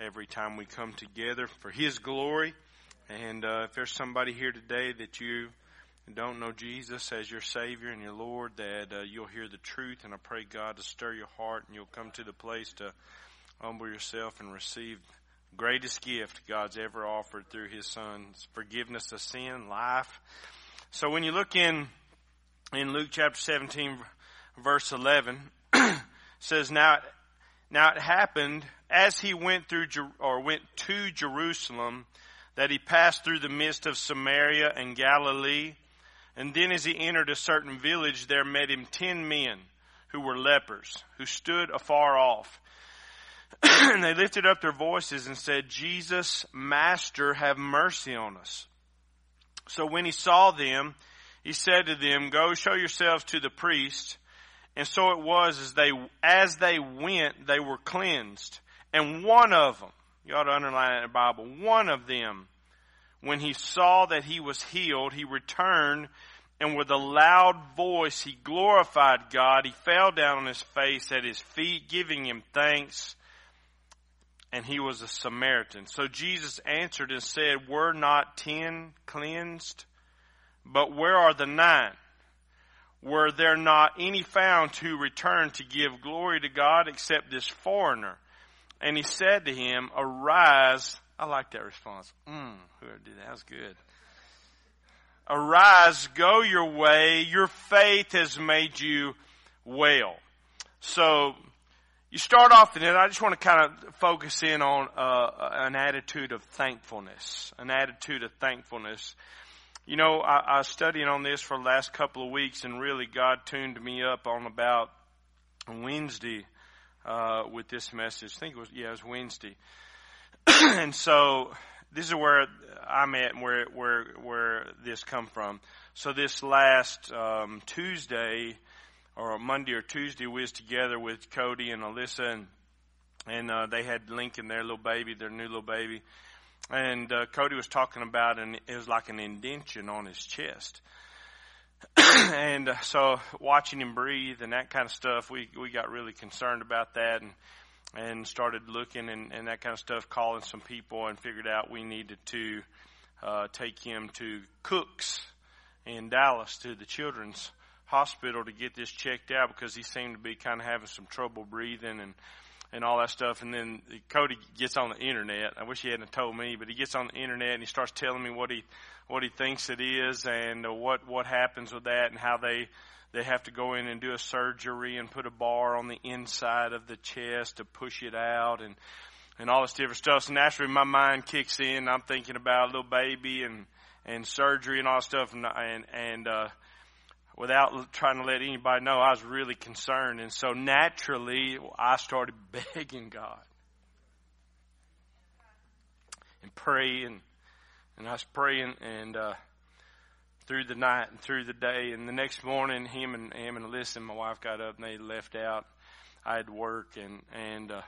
every time we come together for His glory. And uh, if there's somebody here today that you don't know Jesus as your Savior and your Lord, that uh, you'll hear the truth. And I pray God to stir your heart and you'll come to the place to humble yourself and receive the greatest gift God's ever offered through His Son's forgiveness of sin, life. So when you look in in Luke chapter 17, verse 11, says now now it happened as he went through or went to Jerusalem that he passed through the midst of Samaria and Galilee. And then as he entered a certain village, there met him ten men who were lepers, who stood afar off. and they lifted up their voices and said, Jesus, Master, have mercy on us. So when he saw them, he said to them, Go show yourselves to the priest. And so it was as they, as they went, they were cleansed. And one of them, you ought to underline in the Bible, one of them, when he saw that he was healed, he returned and with a loud voice he glorified God. He fell down on his face at his feet, giving him thanks. And he was a Samaritan. So Jesus answered and said, Were not ten cleansed? But where are the nine? were there not any found to return to give glory to God except this foreigner? And he said to him, Arise. I like that response. Mm, whoever did that, that was good. Arise, go your way. Your faith has made you well. So, you start off and then I just want to kind of focus in on uh, an attitude of thankfulness. An attitude of thankfulness. You know, I, I was studying on this for the last couple of weeks, and really God tuned me up on about Wednesday uh, with this message. I think it was yeah, it was Wednesday. and so this is where I'm at, and where where where this come from. So this last um, Tuesday, or Monday or Tuesday, we was together with Cody and Alyssa, and and uh, they had Lincoln, their little baby, their new little baby and uh, Cody was talking about, and it was like an indention on his chest. and uh, so, watching him breathe and that kind of stuff, we we got really concerned about that, and and started looking and, and that kind of stuff, calling some people, and figured out we needed to uh, take him to Cooks in Dallas to the children's hospital to get this checked out because he seemed to be kind of having some trouble breathing and and all that stuff. And then Cody gets on the internet. I wish he hadn't told me, but he gets on the internet and he starts telling me what he what he thinks it is and uh, what what happens with that and how they they have to go in and do a surgery and put a bar on the inside of the chest to push it out and and all this different stuff. So naturally, my mind kicks in. I'm thinking about a little baby and and surgery and all that stuff and and and uh, without trying to let anybody know, I was really concerned. And so naturally, I started begging God and praying. And I was praying and, uh, through the night and through the day. And the next morning, him and, him and Alyssa, and my wife got up and they left out. I had work and, and, uh,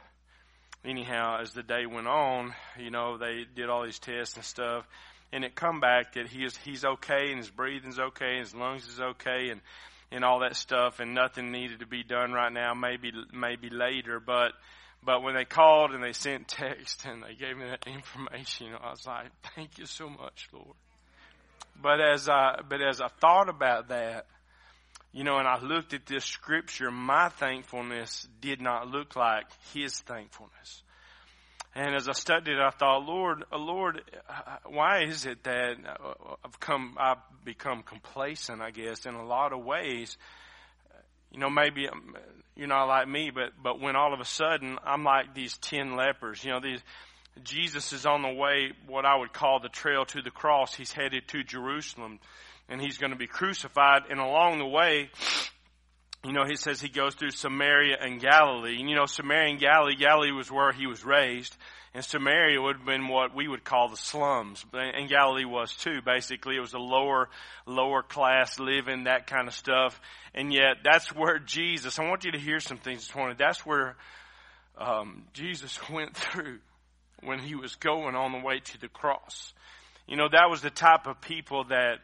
anyhow, as the day went on, you know, they did all these tests and stuff and it come back that he is he's okay and his breathing's okay and his lungs is okay and and all that stuff and nothing needed to be done right now maybe maybe later. But but when they called and they sent text and they gave me that information I was like thank you so much Lord. But as I but as I thought about that you know and I looked at this scripture my thankfulness did not look like his thankfulness and as I studied, I thought, Lord, uh, Lord, uh, why is it that uh, I've come, I've become complacent? I guess in a lot of ways. You know, maybe um, you're not like me, but but when all of a sudden I'm like these ten lepers. You know, these Jesus is on the way, what I would call the trail to the cross. He's headed to Jerusalem, and he's going to be crucified. And along the way, you know, he says he goes through Samaria and Galilee. And you know, Samaria and Galilee, Galilee was where he was raised. And Samaria would have been what we would call the slums. And Galilee was too, basically. It was a lower, lower class living, that kind of stuff. And yet, that's where Jesus, I want you to hear some things this morning. That's where, um, Jesus went through when he was going on the way to the cross. You know, that was the type of people that,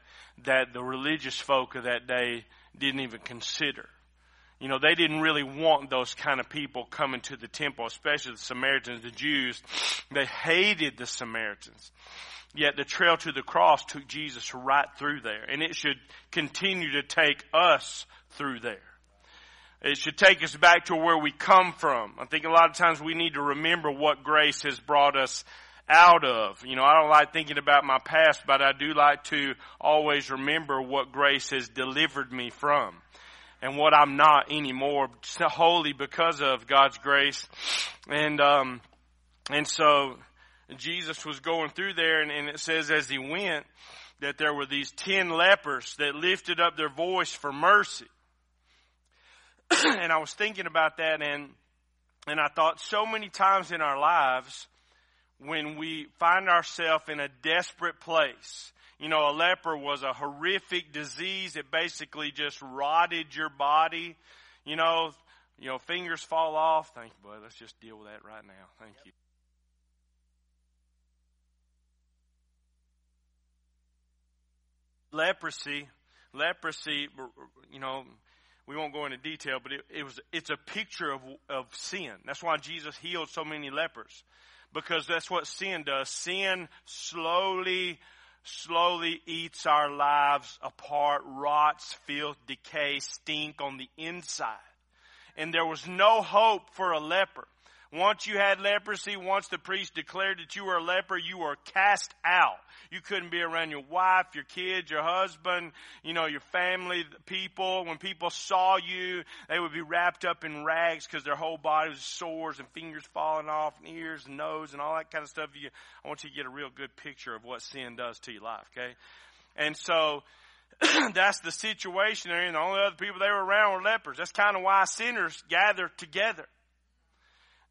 that the religious folk of that day didn't even consider. You know, they didn't really want those kind of people coming to the temple, especially the Samaritans, the Jews. They hated the Samaritans. Yet the trail to the cross took Jesus right through there. And it should continue to take us through there. It should take us back to where we come from. I think a lot of times we need to remember what grace has brought us out of. You know, I don't like thinking about my past, but I do like to always remember what grace has delivered me from and what I'm not anymore wholly because of God's grace. And, um, and so Jesus was going through there and, and it says as he went that there were these ten lepers that lifted up their voice for mercy. and I was thinking about that and, and I thought so many times in our lives when we find ourselves in a desperate place. You know, a leper was a horrific disease. It basically just rotted your body. You know, you know, fingers fall off. Thank you, bud. Let's just deal with that right now. Thank you. Leprosy, leprosy, you know, we won't go into detail, but it, it was, it's a picture of, of sin. That's why Jesus healed so many lepers. Because that's what sin does. Sin slowly, slowly eats our lives apart, rots, filth, decay, stink on the inside. And there was no hope for a leper. Once you had leprosy, once the priest declared that you were a leper, you were cast out. You couldn't be around your wife, your kids, your husband, you know, your family, people. When people saw you, they would be wrapped up in rags because their whole body was sores and fingers falling off and ears and nose and all that kind of stuff. You, I want you to get a real good picture of what sin does to your life, okay? And so, that's the situation they're in. The only other people they were around were lepers. That's kind of why sinners gather together.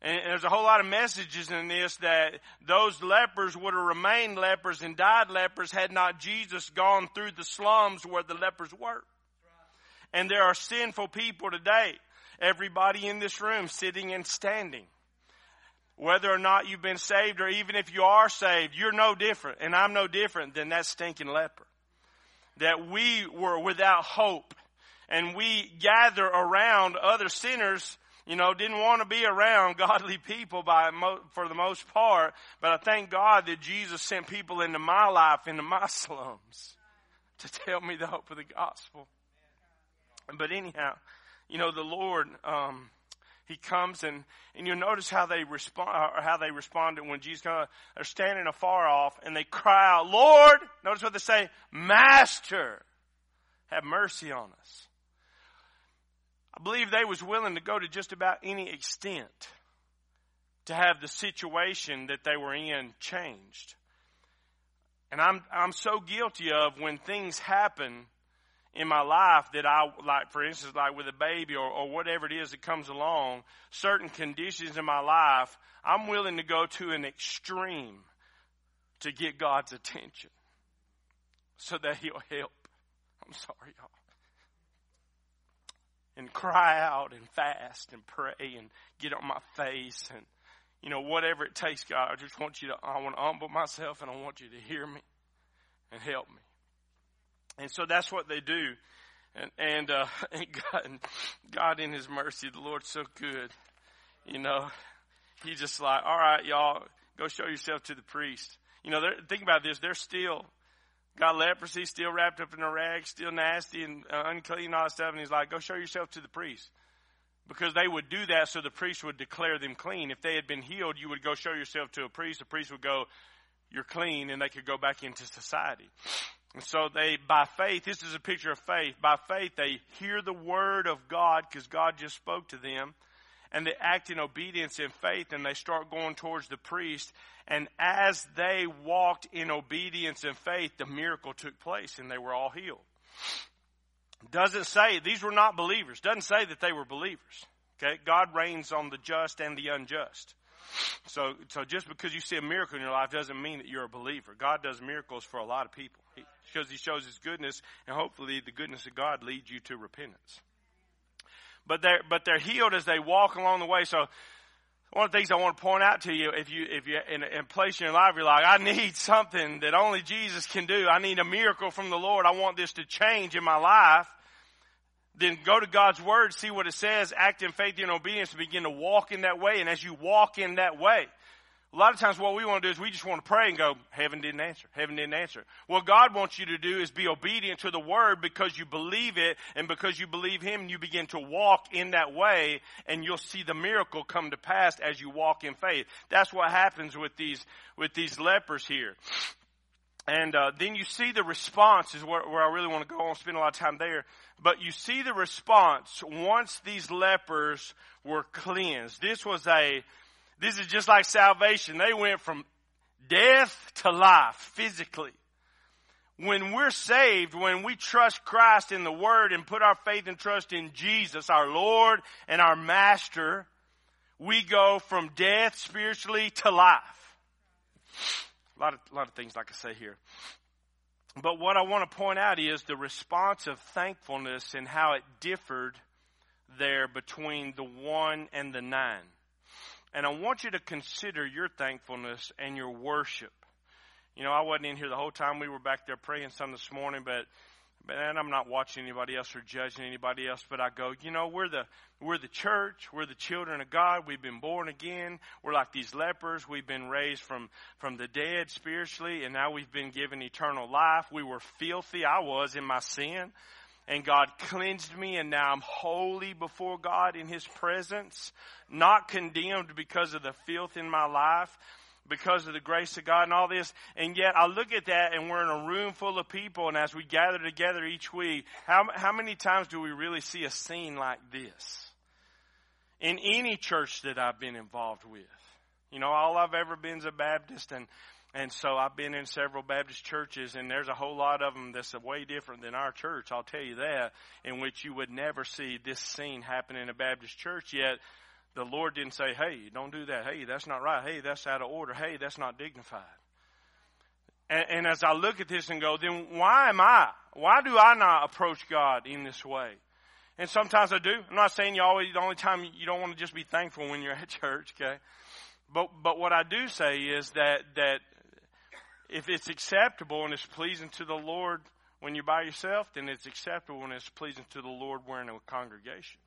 And there's a whole lot of messages in this that those lepers would have remained lepers and died lepers had not Jesus gone through the slums where the lepers were. And there are sinful people today. Everybody in this room sitting and standing. Whether or not you've been saved or even if you are saved, you're no different. And I'm no different than that stinking leper. That we were without hope and we gather around other sinners you know, didn't want to be around godly people by for the most part, but I thank God that Jesus sent people into my life, into my slums, to tell me the hope of the gospel. But anyhow, you know, the Lord, um, He comes and, and you notice how they respond, or how they responded when Jesus comes. They're standing afar off and they cry out, Lord! Notice what they say, Master! Have mercy on us. I believe they was willing to go to just about any extent to have the situation that they were in changed. And I'm, I'm so guilty of when things happen in my life that I, like, for instance, like with a baby or, or whatever it is that comes along, certain conditions in my life, I'm willing to go to an extreme to get God's attention so that He'll help. I'm sorry, y'all and cry out and fast and pray and get on my face and you know whatever it takes god i just want you to i want to humble myself and i want you to hear me and help me. And so that's what they do. And and, uh, and god god in his mercy the lord's so good. You know he just like all right y'all go show yourself to the priest. You know think about this they're still got leprosy, still wrapped up in a rag, still nasty and uh, unclean, all that stuff. And he's like, go show yourself to the priest. Because they would do that so the priest would declare them clean. If they had been healed, you would go show yourself to a priest. The priest would go, you're clean, and they could go back into society. And so they, by faith, this is a picture of faith. By faith, they hear the word of God because God just spoke to them and they act in obedience and faith and they start going towards the priest. And as they walked in obedience and faith, the miracle took place and they were all healed. Doesn't say, these were not believers. Doesn't say that they were believers. Okay? God rains on the just and the unjust. So, so just because you see a miracle in your life doesn't mean that you're a believer. God does miracles for a lot of people because He shows His goodness, and hopefully the goodness of God leads you to repentance but they're, but they're healed as they walk along the way. So one of the things I want to point out to you, if you, if you're in a place in your life, you're like, I need something that only Jesus can do. I need a miracle from the Lord. I want this to change in my life. Then go to God's Word, see what it says, act in faith and obedience, and begin to walk in that way. And as you walk in that way, A lot of times what we want to do is we just want to pray and go, heaven didn't answer. Heaven didn't answer. What God wants you to do is be obedient to the word because you believe it and because you believe Him, you begin to walk in that way and you'll see the miracle come to pass as you walk in faith. That's what happens with these, with these lepers here. And uh, then you see the response is where, where I really want to go. I spend a lot of time there. But you see the response once these lepers were cleansed. This was a this is just like salvation. They went from death to life physically. When we're saved, when we trust Christ in the Word and put our faith and trust in Jesus, our Lord and our Master, we go from death spiritually to life. A lot of, a lot of things I I say here. But what I want to point out is the response of thankfulness and how it differed there between the one and the nine. And I want you to consider your thankfulness and your worship. You know, I wasn't in here the whole time. We were back there praying some this morning, but and I'm not watching anybody else or judging anybody else, but I go, you know, we're the we're the church, we're the children of God, we've been born again, we're like these lepers, we've been raised from from the dead spiritually, and now we've been given eternal life. We were filthy, I was in my sin and God cleansed me and now I'm holy before God in His presence, not condemned because of the filth in my life, because of the grace of God and all this. And yet I look at that and we're in a room full of people and as we gather together each week, how, how many times do we really see a scene like this? In any church that I've been involved with. You know, all I've ever been is a Baptist and and so I've been in several Baptist churches, and there's a whole lot of them that's way different than our church. I'll tell you that, in which you would never see this scene happen in a Baptist church. Yet the Lord didn't say, "Hey, don't do that. Hey, that's not right. Hey, that's out of order. Hey, that's not dignified." And, and as I look at this and go, then why am I? Why do I not approach God in this way? And sometimes I do. I'm not saying you always. The only time you don't want to just be thankful when you're at church, okay? But but what I do say is that that if it's acceptable and it's pleasing to the Lord when you're by yourself, then it's acceptable when it's pleasing to the Lord when in a congregation.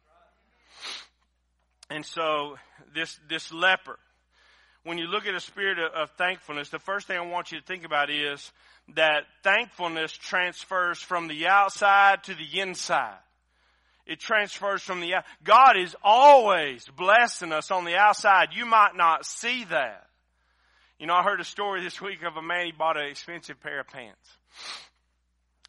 And so this this leper, when you look at a spirit of, of thankfulness, the first thing I want you to think about is that thankfulness transfers from the outside to the inside. It transfers from the God is always blessing us on the outside. You might not see that. You know, I heard a story this week of a man, he bought an expensive pair of pants.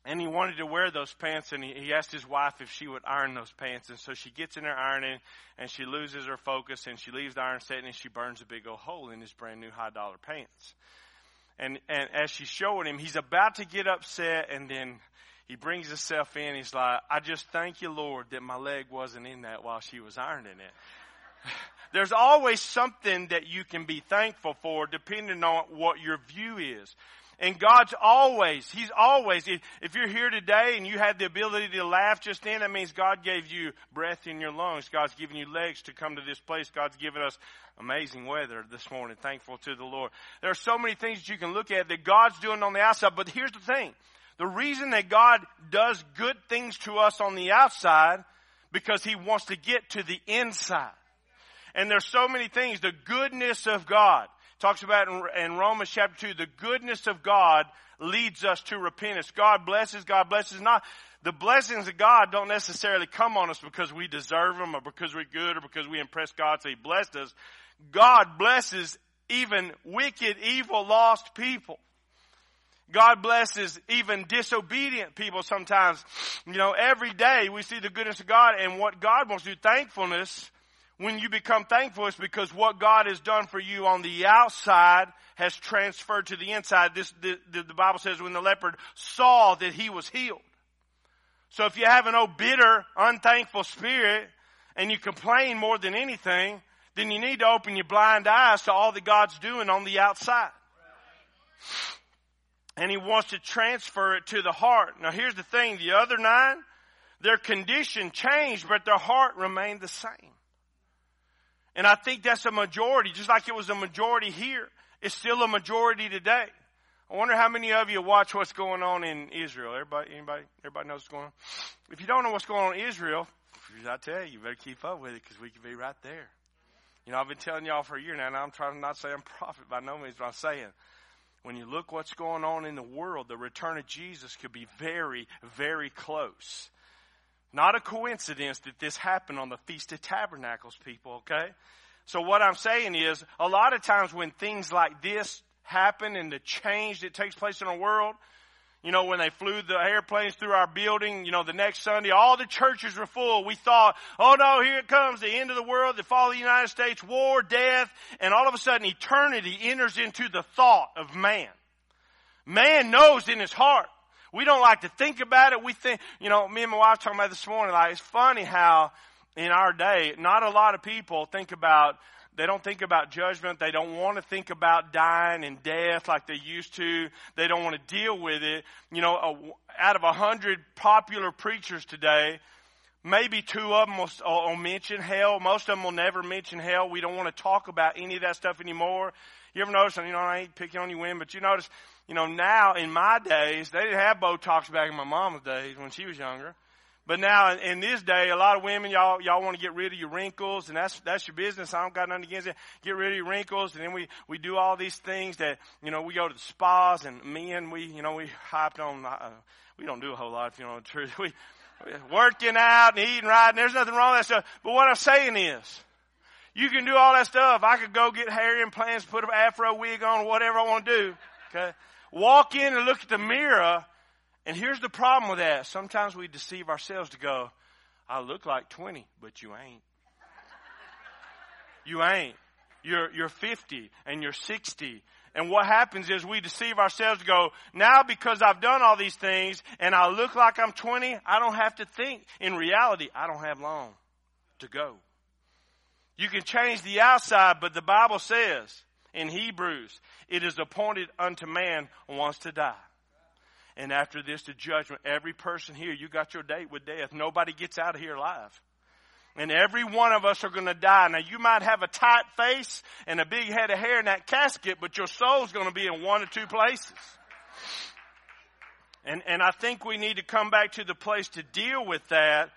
And he wanted to wear those pants and he, asked his wife if she would iron those pants. And so she gets in there ironing and she loses her focus and she leaves the iron setting and she burns a big old hole in his brand new high dollar pants. And, and as she's showing him, he's about to get upset and then he brings himself in. He's like, I just thank you, Lord, that my leg wasn't in that while she was ironing it. There's always something that you can be thankful for depending on what your view is. And God's always, He's always, if, if you're here today and you had the ability to laugh just then, that means God gave you breath in your lungs. God's given you legs to come to this place. God's given us amazing weather this morning. Thankful to the Lord. There are so many things that you can look at that God's doing on the outside, but here's the thing. The reason that God does good things to us on the outside, because He wants to get to the inside. And there's so many things. The goodness of God. Talks about in, in Romans chapter 2, the goodness of God leads us to repentance. God blesses, God blesses not. The blessings of God don't necessarily come on us because we deserve them or because we're good or because we impress God so He blessed us. God blesses even wicked, evil, lost people. God blesses even disobedient people sometimes. You know, every day we see the goodness of God and what God wants to do. Thankfulness when you become thankful, it's because what God has done for you on the outside has transferred to the inside. This, the, the Bible says when the leopard saw that he was healed. So if you have an old bitter, unthankful spirit and you complain more than anything, then you need to open your blind eyes to all that God's doing on the outside. And He wants to transfer it to the heart. Now here's the thing, the other nine, their condition changed, but their heart remained the same. And I think that's a majority, just like it was a majority here. It's still a majority today. I wonder how many of you watch what's going on in Israel. Everybody, anybody, everybody knows what's going on. If you don't know what's going on in Israel, I tell you, you better keep up with it because we could be right there. You know, I've been telling y'all for a year now, and I'm trying to not say I'm prophet by no means, but I'm saying when you look what's going on in the world, the return of Jesus could be very, very close. Not a coincidence that this happened on the Feast of Tabernacles, people, okay? So what I'm saying is, a lot of times when things like this happen and the change that takes place in the world, you know, when they flew the airplanes through our building, you know, the next Sunday, all the churches were full. We thought, oh no, here it comes, the end of the world, the fall of the United States, war, death, and all of a sudden eternity enters into the thought of man. Man knows in his heart. We don't like to think about it. We think, you know, me and my wife talking about this morning, like, it's funny how in our day, not a lot of people think about they don't think about judgment. They don't want to think about dying and death like they used to. They don't want to deal with it. You know, out of a hundred popular preachers today, maybe two of them will, will mention hell. Most of them will never mention hell. We don't want to talk about any of that stuff anymore. You ever notice, you know, I ain't picking on you women, but you notice, you know, now in my days, they didn't have Botox back in my mama's days when she was younger. But now in this day, a lot of women, y'all, y'all want to get rid of your wrinkles and that's, that's your business. I don't got nothing against it. Get rid of your wrinkles and then we, we do all these things that, you know, we go to the spas and men, we, you know, we hyped on, uh, we don't do a whole lot if you know the truth. We, working out and eating right and there's nothing wrong with that stuff. But what I'm saying is, you can do all that stuff. I could go get hair implants, put an afro wig on, whatever I want to do. Okay. Walk in and look at the mirror and here's the problem with that. Sometimes we deceive ourselves to go, I look like 20, but you ain't. You ain't. You're, you're 50 and you're 60. And what happens is we deceive ourselves to go, now because I've done all these things and I look like I'm 20, I don't have to think. In reality, I don't have long to go. You can change the outside, but the Bible says in Hebrews, it is appointed unto man once to die. And after this, the judgment. Every person here, you got your date with death. Nobody gets out of here alive. And every one of us are going to die. Now you might have a tight face and a big head of hair in that casket, but your soul's going to be in one or two places. And, and I think we need to come back to the place to deal with that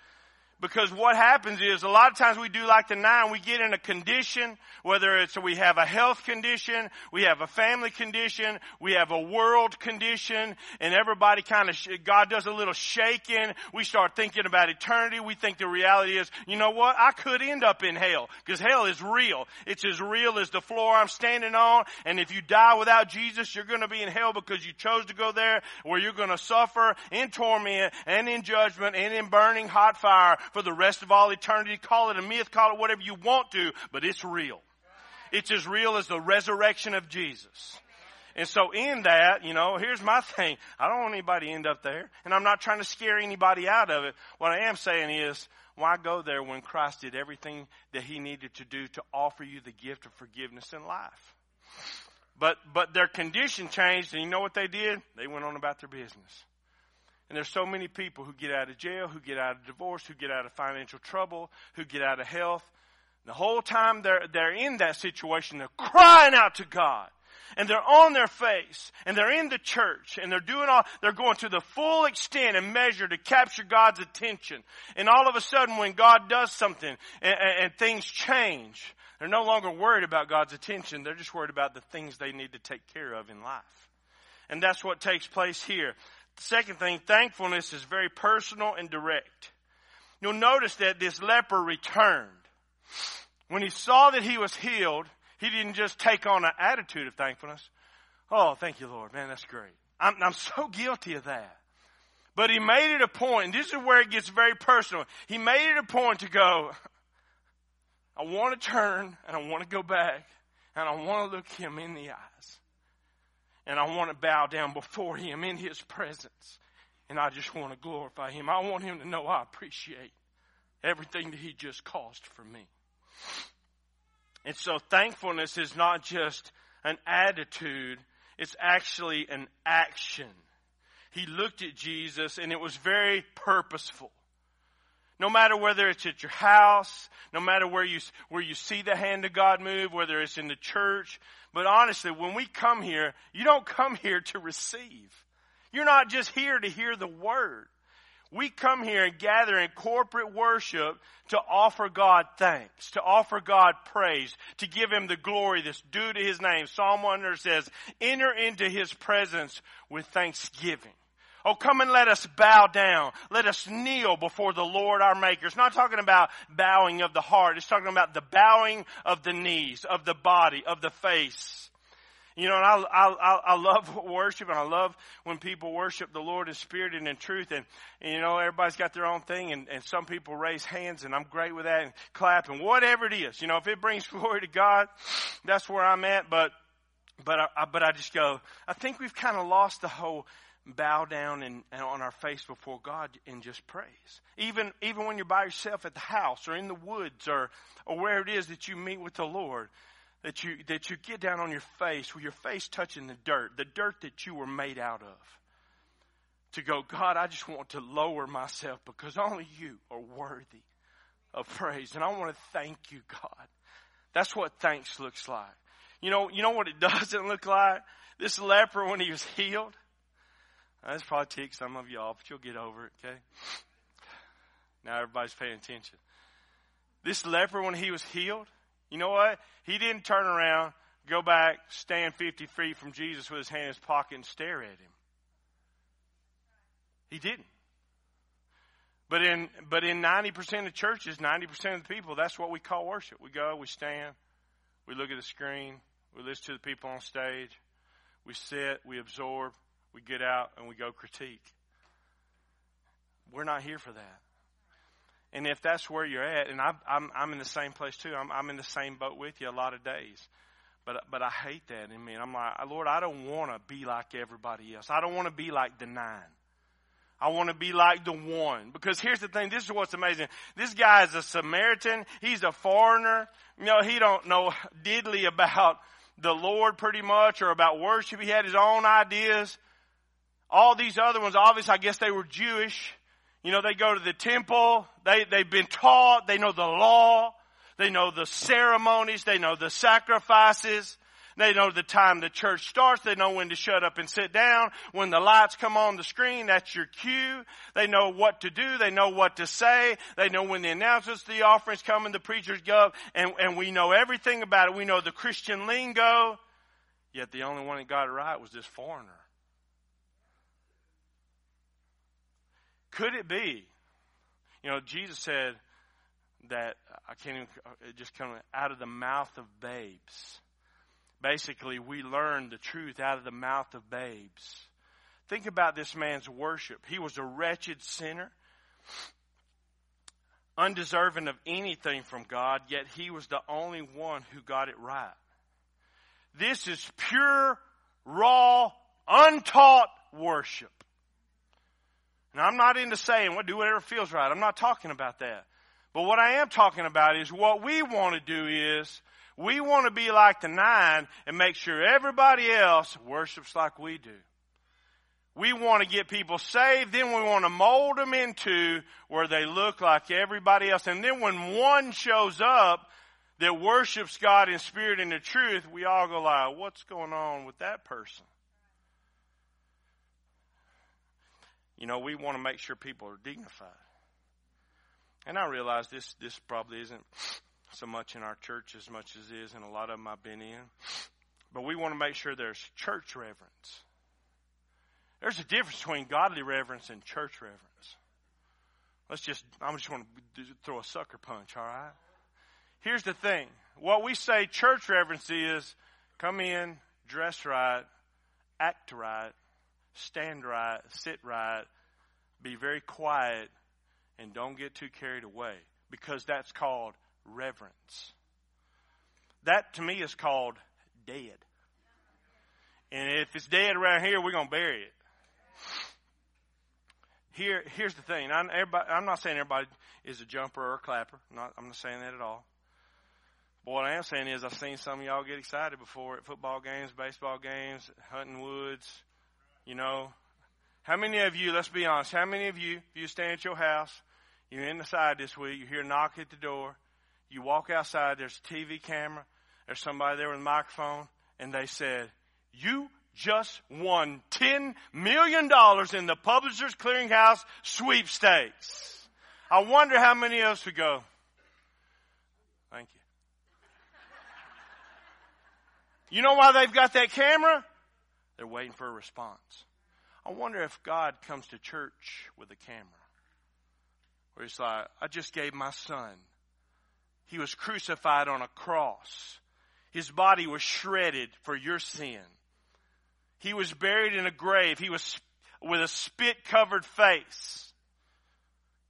because what happens is a lot of times we do like the nine, we get in a condition, whether it's we have a health condition, we have a family condition, we have a world condition, and everybody kind of, God does a little shaking. We start thinking about eternity. We think the reality is, you know what? I could end up in hell because hell is real. It's as real as the floor I'm standing on. And if you die without Jesus, you're going to be in hell because you chose to go there where you're going to suffer in torment and in judgment and in burning hot fire for the rest of all eternity. Call it a myth, call it whatever you want to, but it's real. It's as real as the resurrection of Jesus. And so in that, you know, here's my thing. I don't want anybody to end up there. And I'm not trying to scare anybody out of it. What I am saying is, why go there when Christ did everything that he needed to do to offer you the gift of forgiveness and life? But, but their condition changed and you know what they did? They went on about their business. And there's so many people who get out of jail, who get out of divorce, who get out of financial trouble, who get out of health. The whole time they're, they're in that situation, they're crying out to God. And they're on their face, and they're in the church, and they're doing all, they're going to the full extent and measure to capture God's attention. And all of a sudden when God does something and, and, and things change, they're no longer worried about God's attention, they're just worried about the things they need to take care of in life. And that's what takes place here. Second thing, thankfulness is very personal and direct. You'll notice that this leper returned. When he saw that he was healed, he didn't just take on an attitude of thankfulness. Oh, thank you, Lord. Man, that's great. I'm, I'm so guilty of that. But he made it a point, and this is where it gets very personal. He made it a point to go, I want to turn and I want to go back and I want to look him in the eyes and I want to bow down before Him in His presence. And I just want to glorify Him. I want Him to know I appreciate everything that He just caused for me. And so thankfulness is not just an attitude, it's actually an action. He looked at Jesus and it was very purposeful. No matter whether it's at your house, no matter where you, where you see the hand of God move, whether it's in the church. But honestly, when we come here, you don't come here to receive. You're not just here to hear the word. We come here and gather in corporate worship to offer God thanks, to offer God praise, to give Him the glory that's due to His name. Psalm 100 says, enter into His presence with thanksgiving. Oh, come and let us bow down. Let us kneel before the Lord our Maker. It's not talking about bowing of the heart. It's talking about the bowing of the knees, of the body, of the face. You know, and I, I, I love worship and I love when people worship the Lord in spirit and in truth. And, and you know, everybody's got their own thing and, and some people raise hands and I'm great with that and clap and whatever it is. You know, if it brings glory to God, that's where I'm at. But, but I, but I just go, I think we've kind of lost the whole bow down and, and, on our face before God and just praise. Even, even when you're by yourself at the house or in the woods or, or where it is that you meet with the Lord, that you, that you get down on your face with your face touching the dirt, the dirt that you were made out of. To go, God, I just want to lower myself because only you are worthy of praise. And I want to thank you, God. That's what thanks looks like. You know, you know what it doesn't look like? This leper when he was healed. That's probably ticked some of y'all, but you'll get over it, okay? Now everybody's paying attention. This leper, when he was healed, you know what? He didn't turn around, go back, stand 50 feet from Jesus with his hand in his pocket and stare at him. He didn't. But in, but in 90% of churches, 90% of the people, that's what we call worship. We go, we stand, we look at the screen, we listen to the people on stage, we sit, we absorb, we get out, and we go critique. We're not here for that. And if that's where you're at, and I'm, I'm, I'm in the same place too, I'm, I'm in the same boat with you a lot of days. But, but I hate that in me. And I'm like, Lord, I don't want to be like everybody else. I don't want to be like the nine. I want to be like the one. Because here's the thing, this is what's amazing. This guy is a Samaritan. He's a foreigner. You know, he don't know diddly about the Lord pretty much or about worship. He had his own ideas. All these other ones, obviously, I guess they were Jewish. You know, they go to the temple. They, they've been taught. They know the law. They know the ceremonies. They know the sacrifices. They know the time the church starts. They know when to shut up and sit down. When the lights come on the screen, that's your cue. They know what to do. They know what to say. They know when the announcements, the offerings come and the preachers go. And, and we know everything about it. We know the Christian lingo. Yet the only one that got it right was this foreigner. Could it be? You know, Jesus said that I can't even, uh, it just come out of the mouth of babes. Basically, we learn the truth out of the mouth of babes. Think about this man's worship. He was a wretched sinner, undeserving of anything from God, yet he was the only one who got it right. This is pure, raw, untaught worship. And I'm not into saying, well, do whatever feels right. I'm not talking about that. But what I am talking about is what we want to do is we want to be like the nine and make sure everybody else worships like we do. We want to get people saved, then we want to mold them into where they look like everybody else. And then when one shows up that worships God in spirit and in truth, we all go like, what's going on with that person? You know, we want to make sure people are dignified. And I realize this, this probably isn't so much in our church as much as it is in a lot of them I've been in. But we want to make sure there's church reverence. There's a difference between godly reverence and church reverence. Let's just, I'm just want to throw a sucker punch, all right? Here's the thing. What we say church reverence is come in, dress right, act right, stand right, sit right, be very quiet, and don't get too carried away because that's called reverence. That to me is called dead. And if it's dead around here, we're going to bury it. Here, here's the thing. I'm, I'm, not saying everybody is a jumper or a clapper. I'm not, I'm not saying that at all. But what I am saying is I've seen some of y'all get excited before at football games, baseball games, hunting woods, you know, how many of you, let's be honest, how many of you, if you stand at your house, you're inside this week, you hear a knock at the door, you walk outside, there's a TV camera, there's somebody there with a microphone, and they said, You just won $10 million in the Publishers Clearinghouse sweepstakes. I wonder how many of us would go, thank you. You know why they've got that camera? They're waiting for a response. I wonder if God comes to church with a camera. Where he's like, I just gave my son. He was crucified on a cross. His body was shredded for your sin. He was buried in a grave. He was with a spit covered face.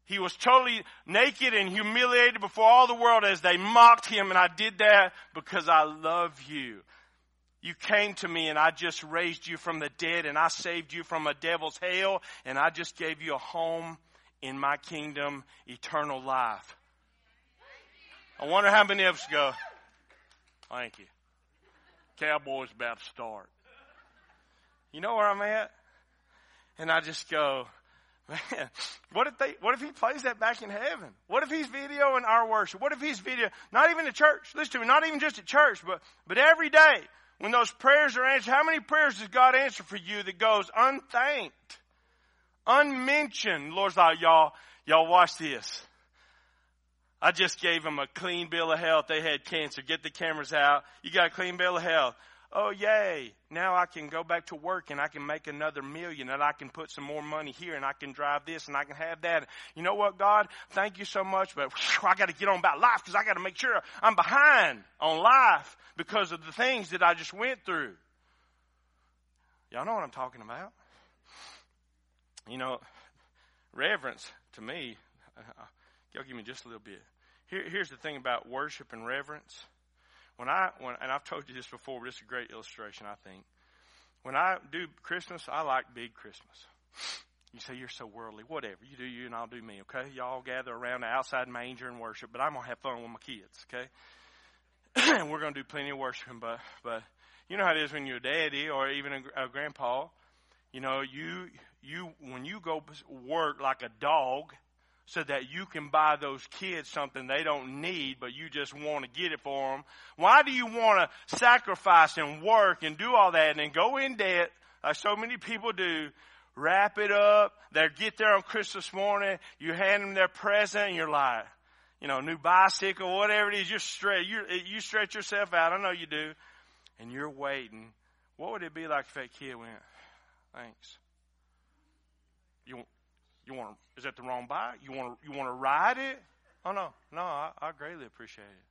He was totally naked and humiliated before all the world as they mocked him and I did that because I love you. You came to me and I just raised you from the dead and I saved you from a devil's hell and I just gave you a home in my kingdom, eternal life. I wonder how many of us go, thank you. Cowboy's about to start. You know where I'm at? And I just go, man, what if they, what if he plays that back in heaven? What if he's videoing our worship? What if he's video, not even at church, listen to me, not even just at church, but, but every day when those prayers are answered, how many prayers does God answer for you that goes unthanked, unmentioned? Lord's like, y'all, y'all watch this. I just gave them a clean bill of health. They had cancer. Get the cameras out. You got a clean bill of health oh yay, now I can go back to work and I can make another million and I can put some more money here and I can drive this and I can have that. You know what, God? Thank you so much, but whew, I got to get on about life because I got to make sure I'm behind on life because of the things that I just went through. Y'all know what I'm talking about. You know, reverence to me, y'all give me just a little bit. Here, here's the thing about worship and reverence when I, when, and I've told you this before, but it's a great illustration, I think. When I do Christmas, I like big Christmas. You say you're so worldly. Whatever. You do you and I'll do me, okay? Y'all gather around the outside manger and worship, but I'm to have fun with my kids, okay? and we're to do plenty of worshiping, but, but you know how it is when you're a daddy or even a, a grandpa. You know, you, you, when you go work like a dog, so that you can buy those kids something they don't need, but you just want to get it for them? Why do you want to sacrifice and work and do all that and then go in debt, like so many people do, wrap it up, they get there on Christmas morning, you hand them their present, and you're like, you know, new bicycle, whatever it is, you stretch, you, you stretch yourself out, I know you do, and you're waiting. What would it be like if that kid went, thanks? You, you want is that the wrong bike? You want to you want to ride it? Oh no, no, I, I greatly appreciate it.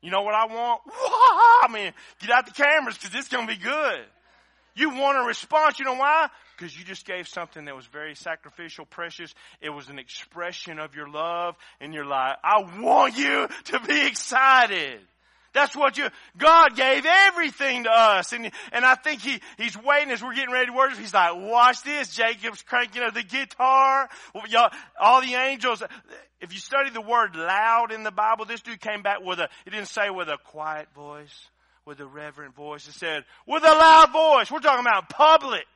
You know what I want? I mean, get out the cameras because it's going to be good. You want a response. You know why? Because you just gave something that was very sacrificial, precious. It was an expression of your love and you're like, I want you to be excited. That's what you, God gave everything to us. And, and I think he, he's waiting as we're getting ready to worship. He's like, watch this. Jacob's cranking up the guitar. Y'all, all the angels. If you study the word loud in the Bible, this dude came back with a, it didn't say with a quiet voice, with a reverent voice. It said with a loud voice. We're talking about public.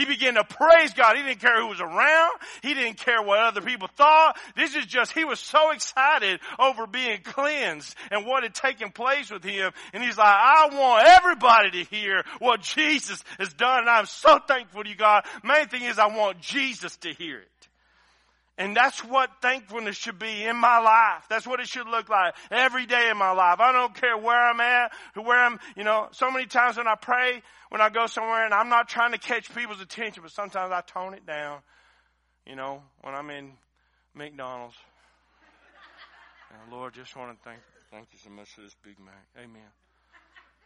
He began to praise God. He didn't care who was around. He didn't care what other people thought. This is just, he was so excited over being cleansed and what had taken place with him. And he's like, I want everybody to hear what Jesus has done. And I'm so thankful to you, God. Main thing is I want Jesus to hear it. And that's what thankfulness should be in my life. That's what it should look like every day in my life. I don't care where I'm at, where I'm, you know, so many times when I pray, when I go somewhere and I'm not trying to catch people's attention, but sometimes I tone it down, you know, when I'm in McDonald's. And Lord, just want to thank, thank you so much for this Big Mac. Amen.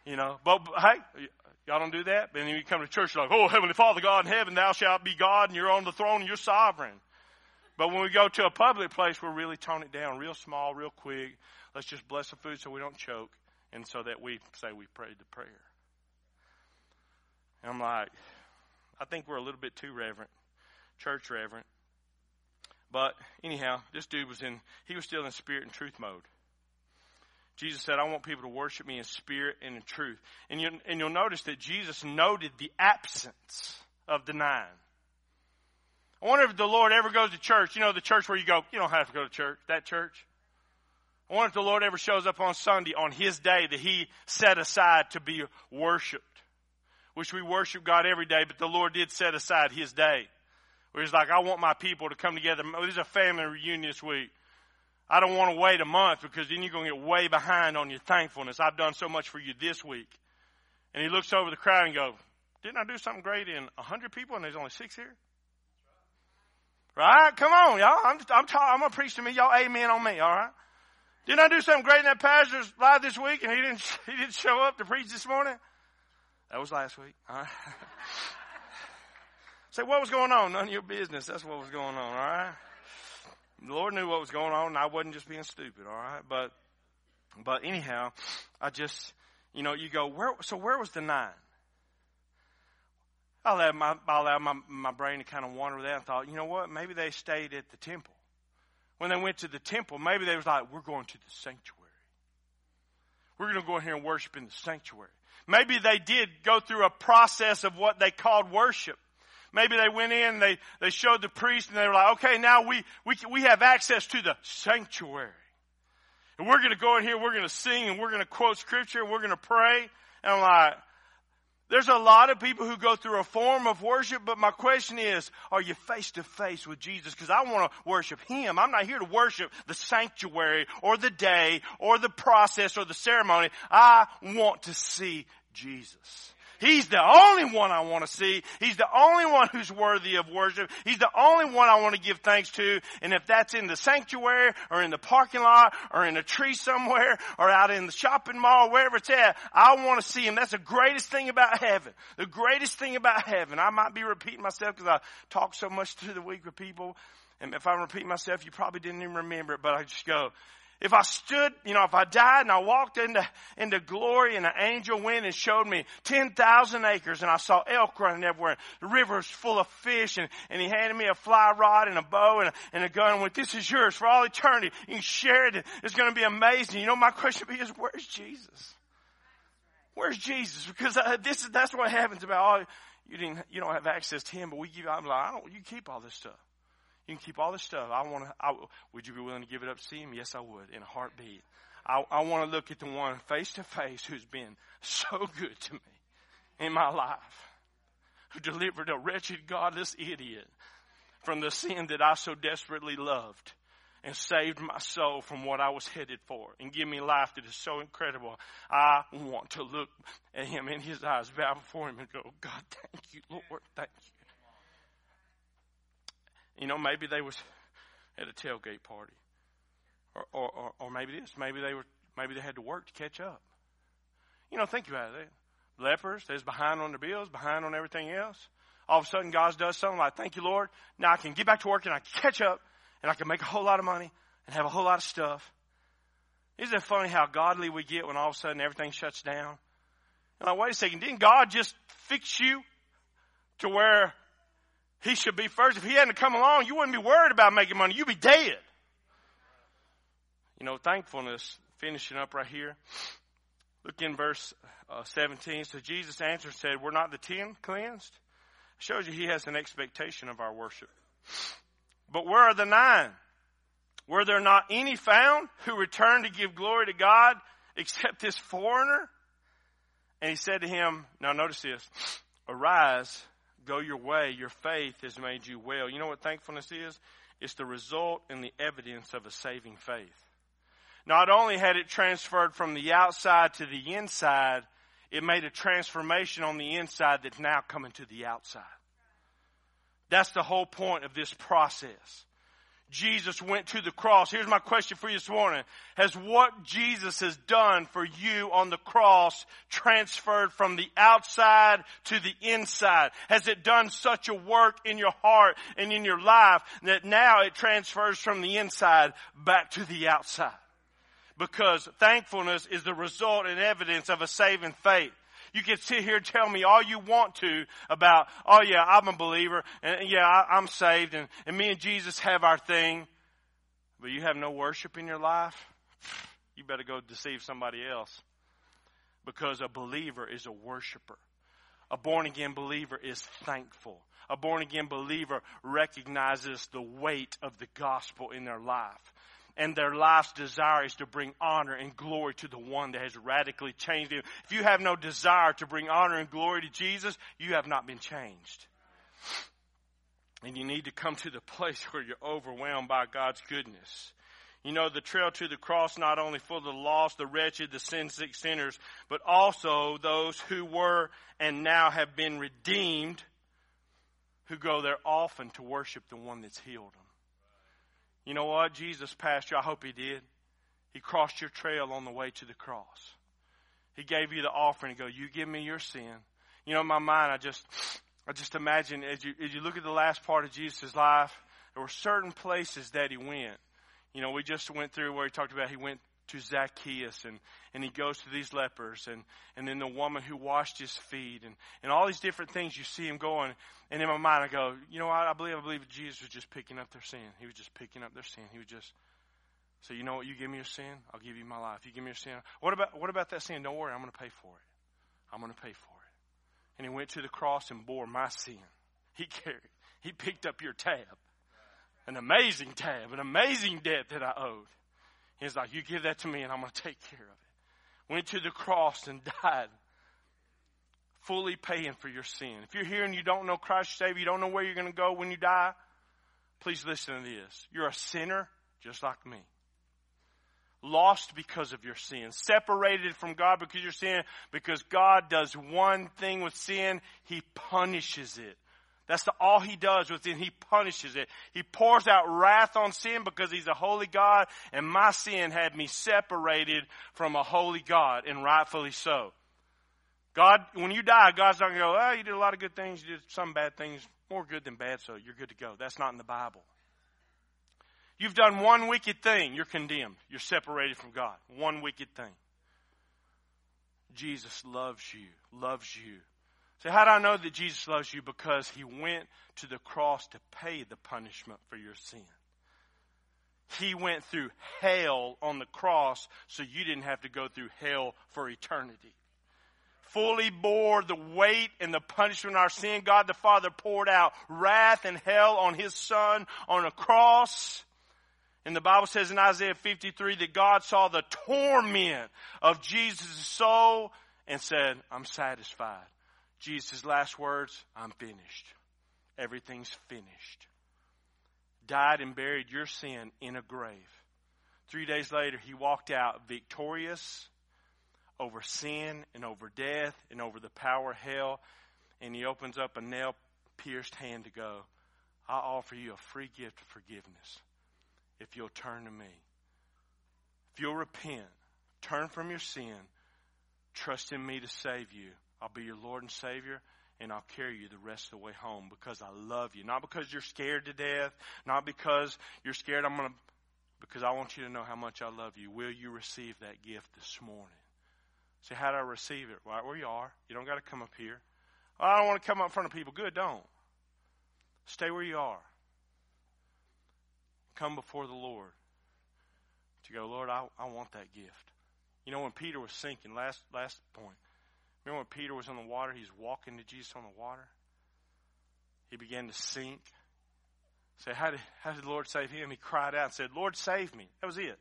You know, but, but hey, y'all don't do that. And then you come to church, like, oh, Heavenly Father, God in heaven, thou shalt be God, and you're on the throne, and you're sovereign. But when we go to a public place, we're really tone it down, real small, real quick. Let's just bless the food so we don't choke, and so that we say we prayed the prayer. And I'm like, I think we're a little bit too reverent, church reverent. But anyhow, this dude was in, he was still in spirit and truth mode. Jesus said, I want people to worship me in spirit and in truth. And, you, and you'll notice that Jesus noted the absence of the denying. I wonder if the Lord ever goes to church. You know, the church where you go, you don't have to go to church, that church. I wonder if the Lord ever shows up on Sunday on His day that He set aside to be worshiped. Which we worship God every day, but the Lord did set aside His day. Where He's like, I want my people to come together. Oh, there's a family reunion this week. I don't want to wait a month because then you're going to get way behind on your thankfulness. I've done so much for you this week. And he looks over the crowd and goes, didn't I do something great in a hundred people and there's only six here? Right? Come on, y'all. I'm, I'm, talking, I'm going to preach to me. Y'all amen on me, alright? Didn't I do something great in that pastor's live this week and he didn't, he didn't show up to preach this morning? That was last week. All right. Say, what was going on? None of your business. That's what was going on, alright? The Lord knew what was going on and I wasn't just being stupid, alright? But, but anyhow, I just, you know, you go, where, so where was the nine? I allowed my, I allowed my, my brain to kind of wander there and thought, you know what? Maybe they stayed at the temple. When they went to the temple, maybe they was like, we're going to the sanctuary. We're going to go in here and worship in the sanctuary. Maybe they did go through a process of what they called worship. Maybe they went in, they, they showed the priest and they were like, okay, now we, we, we have access to the sanctuary. And we're going to go in here, we're going to sing and we're going to quote scripture and we're going to pray. And I'm like, there's a lot of people who go through a form of worship, but my question is, are you face to face with Jesus? Because I want to worship Him. I'm not here to worship the sanctuary or the day or the process or the ceremony. I want to see Jesus. He's the only one I want to see. He's the only one who's worthy of worship. He's the only one I want to give thanks to. And if that's in the sanctuary or in the parking lot or in a tree somewhere or out in the shopping mall, wherever it's at, I want to see him. That's the greatest thing about heaven. The greatest thing about heaven. I might be repeating myself because I talk so much through the week with people. And if I repeat myself, you probably didn't even remember it, but I just go, if I stood, you know, if I died and I walked into, into glory and an angel went and showed me 10,000 acres and I saw elk running everywhere, the rivers full of fish and, and he handed me a fly rod and a bow and a, and a gun and went, this is yours for all eternity. You can share it. It's going to be amazing. You know, my question would be is, where's Jesus? Where's Jesus? Because uh, this is, that's what happens about all, you didn't, you don't have access to him, but we give, I'm like, I don't, you keep all this stuff. You can keep all this stuff. I want to. I, would you be willing to give it up to see him? Yes, I would, in a heartbeat. I, I want to look at the one face to face who's been so good to me in my life, who delivered a wretched, godless idiot from the sin that I so desperately loved and saved my soul from what I was headed for and give me life that is so incredible. I want to look at him in his eyes, bow before him and go, God, thank you, Lord, thank you. You know, maybe they was at a tailgate party. Or, or, or, or maybe this. Maybe they were, maybe they had to work to catch up. You know, think about it. Lepers, they're behind on their bills, behind on everything else. All of a sudden God does something like, thank you Lord. Now I can get back to work and I can catch up and I can make a whole lot of money and have a whole lot of stuff. Isn't it funny how godly we get when all of a sudden everything shuts down? And like, wait a second, didn't God just fix you to where he should be first. If he hadn't come along, you wouldn't be worried about making money. You'd be dead. You know, thankfulness, finishing up right here. Look in verse uh, 17. So Jesus answered and said, We're not the ten cleansed? Shows you he has an expectation of our worship. But where are the nine? Were there not any found who returned to give glory to God except this foreigner? And he said to him, now notice this, arise, go your way. Your faith has made you well. You know what thankfulness is? It's the result and the evidence of a saving faith. Not only had it transferred from the outside to the inside, it made a transformation on the inside that's now coming to the outside. That's the whole point of this process. Jesus went to the cross. Here's my question for you this morning. Has what Jesus has done for you on the cross transferred from the outside to the inside? Has it done such a work in your heart and in your life that now it transfers from the inside back to the outside? Because thankfulness is the result and evidence of a saving faith. You can sit here and tell me all you want to about, oh yeah, I'm a believer, and yeah, I, am saved, and, and me and Jesus have our thing, but you have no worship in your life, you better go deceive somebody else. Because a believer is a worshiper. A born again believer is thankful. A born again believer recognizes the weight of the gospel in their life. And their life's desire is to bring honor and glory to the one that has radically changed them. If you have no desire to bring honor and glory to Jesus, you have not been changed. And you need to come to the place where you're overwhelmed by God's goodness. You know, the trail to the cross not only for the lost, the wretched, the sin sick sinners, but also those who were and now have been redeemed who go there often to worship the one that's healed them. You know what? Jesus passed you. I hope he did. He crossed your trail on the way to the cross. He gave you the offering and go, you give me your sin. You know, in my mind, I just, I just imagine as you, as you look at the last part of Jesus' life, there were certain places that he went you know, we just went through where he talked about he went to Zacchaeus and, and he goes to these lepers and, and then the woman who washed his feet and, and all these different things you see him going. And in my mind I go, you know what? I believe, I believe Jesus was just picking up their sin. He was just picking up their sin. He was just, so you know what? You give me your sin, I'll give you my life. You give me your sin. What about, what about that sin? Don't worry, I'm going to pay for it. I'm going to pay for it. And he went to the cross and bore my sin. He carried, he picked up your tab an amazing tab, an amazing debt that I owed. He's like, you give that to me and I'm going to take care of it. Went to the cross and died, fully paying for your sin. If you're here and you don't know Christ Savior, you don't know where you're going to go when you die, please listen to this. You're a sinner just like me. Lost because of your sin. Separated from God because of your sin. Because God does one thing with sin. He punishes it. That's the, all he does with it. He punishes it. He pours out wrath on sin because he's a holy God and my sin had me separated from a holy God and rightfully so. God, when you die, God's not going to go, oh, you did a lot of good things, you did some bad things, more good than bad, so you're good to go. That's not in the Bible. You've done one wicked thing, you're condemned. You're separated from God. One wicked thing. Jesus loves you, loves you so how do I know that Jesus loves you? Because he went to the cross to pay the punishment for your sin. He went through hell on the cross so you didn't have to go through hell for eternity. Fully bore the weight and the punishment of our sin. God the Father poured out wrath and hell on His Son on a cross. And the Bible says in Isaiah 53 that God saw the torment of Jesus' soul and said, I'm satisfied. Jesus' last words, I'm finished. Everything's finished. Died and buried your sin in a grave. Three days later, he walked out victorious over sin and over death and over the power of hell. And he opens up a nail pierced hand to go, I offer you a free gift of forgiveness if you'll turn to me. If you'll repent, turn from your sin, trust in me to save you, I'll be your Lord and Savior, and I'll carry you the rest of the way home because I love you. Not because you're scared to death, not because you're scared I'm going to, because I want you to know how much I love you. Will you receive that gift this morning? Say, how do I receive it? Right where you are. You don't got to come up here. I don't want to come up in front of people. Good, don't. Stay where you are. Come before the Lord. To go, Lord, I, I want that gift. You know, when Peter was sinking, last last point, Remember when Peter was on the water? He's walking to Jesus on the water. He began to sink. Say, how did, how did the Lord save him? He cried out and said, Lord, save me. That was it.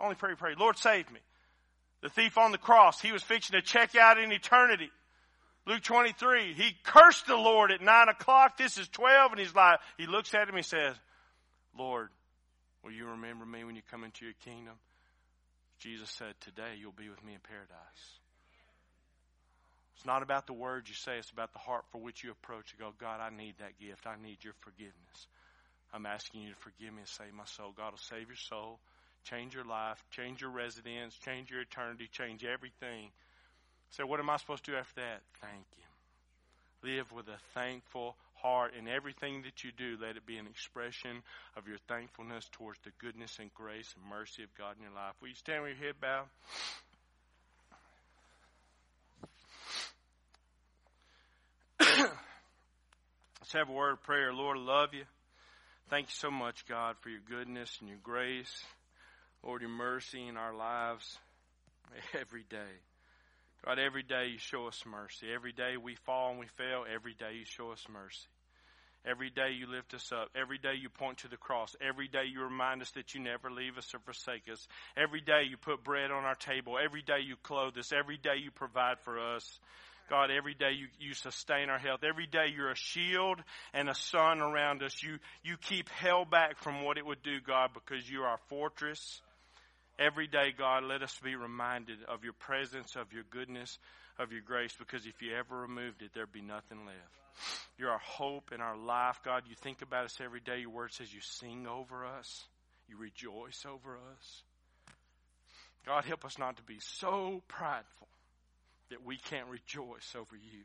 Only pray, pray, Lord, save me. The thief on the cross, he was fixing to check out in eternity. Luke 23, he cursed the Lord at 9 o'clock. This is 12. And he's like, he looks at him and says, Lord, will you remember me when you come into your kingdom? Jesus said, today you'll be with me in paradise. It's not about the words you say, it's about the heart for which you approach and go, God, I need that gift. I need your forgiveness. I'm asking you to forgive me and save my soul. God will save your soul, change your life, change your residence, change your eternity, change everything. So, what am I supposed to do after that? Thank Him. Live with a thankful heart in everything that you do. Let it be an expression of your thankfulness towards the goodness and grace and mercy of God in your life. Will you stand with your head bowed? Let's have a word of prayer. Lord, I love you. Thank you so much, God, for your goodness and your grace. Lord, your mercy in our lives every day. God, every day you show us mercy. Every day we fall and we fail, every day you show us mercy. Every day you lift us up. Every day you point to the cross. Every day you remind us that you never leave us or forsake us. Every day you put bread on our table. Every day you clothe us. Every day you provide for us. God, every day you, you sustain our health. Every day you're a shield and a sun around us. You, you keep hell back from what it would do, God, because you're our fortress. Every day, God, let us be reminded of your presence, of your goodness, of your grace, because if you ever removed it, there'd be nothing left. You're our hope and our life, God. You think about us every day. Your word says you sing over us. You rejoice over us. God, help us not to be so prideful that we can't rejoice over you.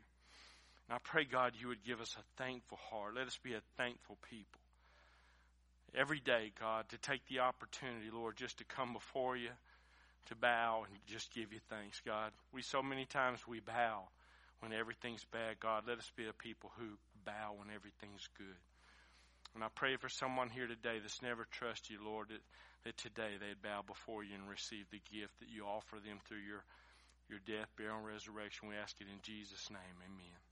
And I pray, God, you would give us a thankful heart. Let us be a thankful people. Every day, God, to take the opportunity, Lord, just to come before you, to bow and just give you thanks, God. We so many times we bow when everything's bad. God, let us be a people who bow when everything's good. And I pray for someone here today that's never trusted you, Lord, that, that today they'd bow before you and receive the gift that you offer them through your, your death, burial, and resurrection. We ask it in Jesus' name. Amen.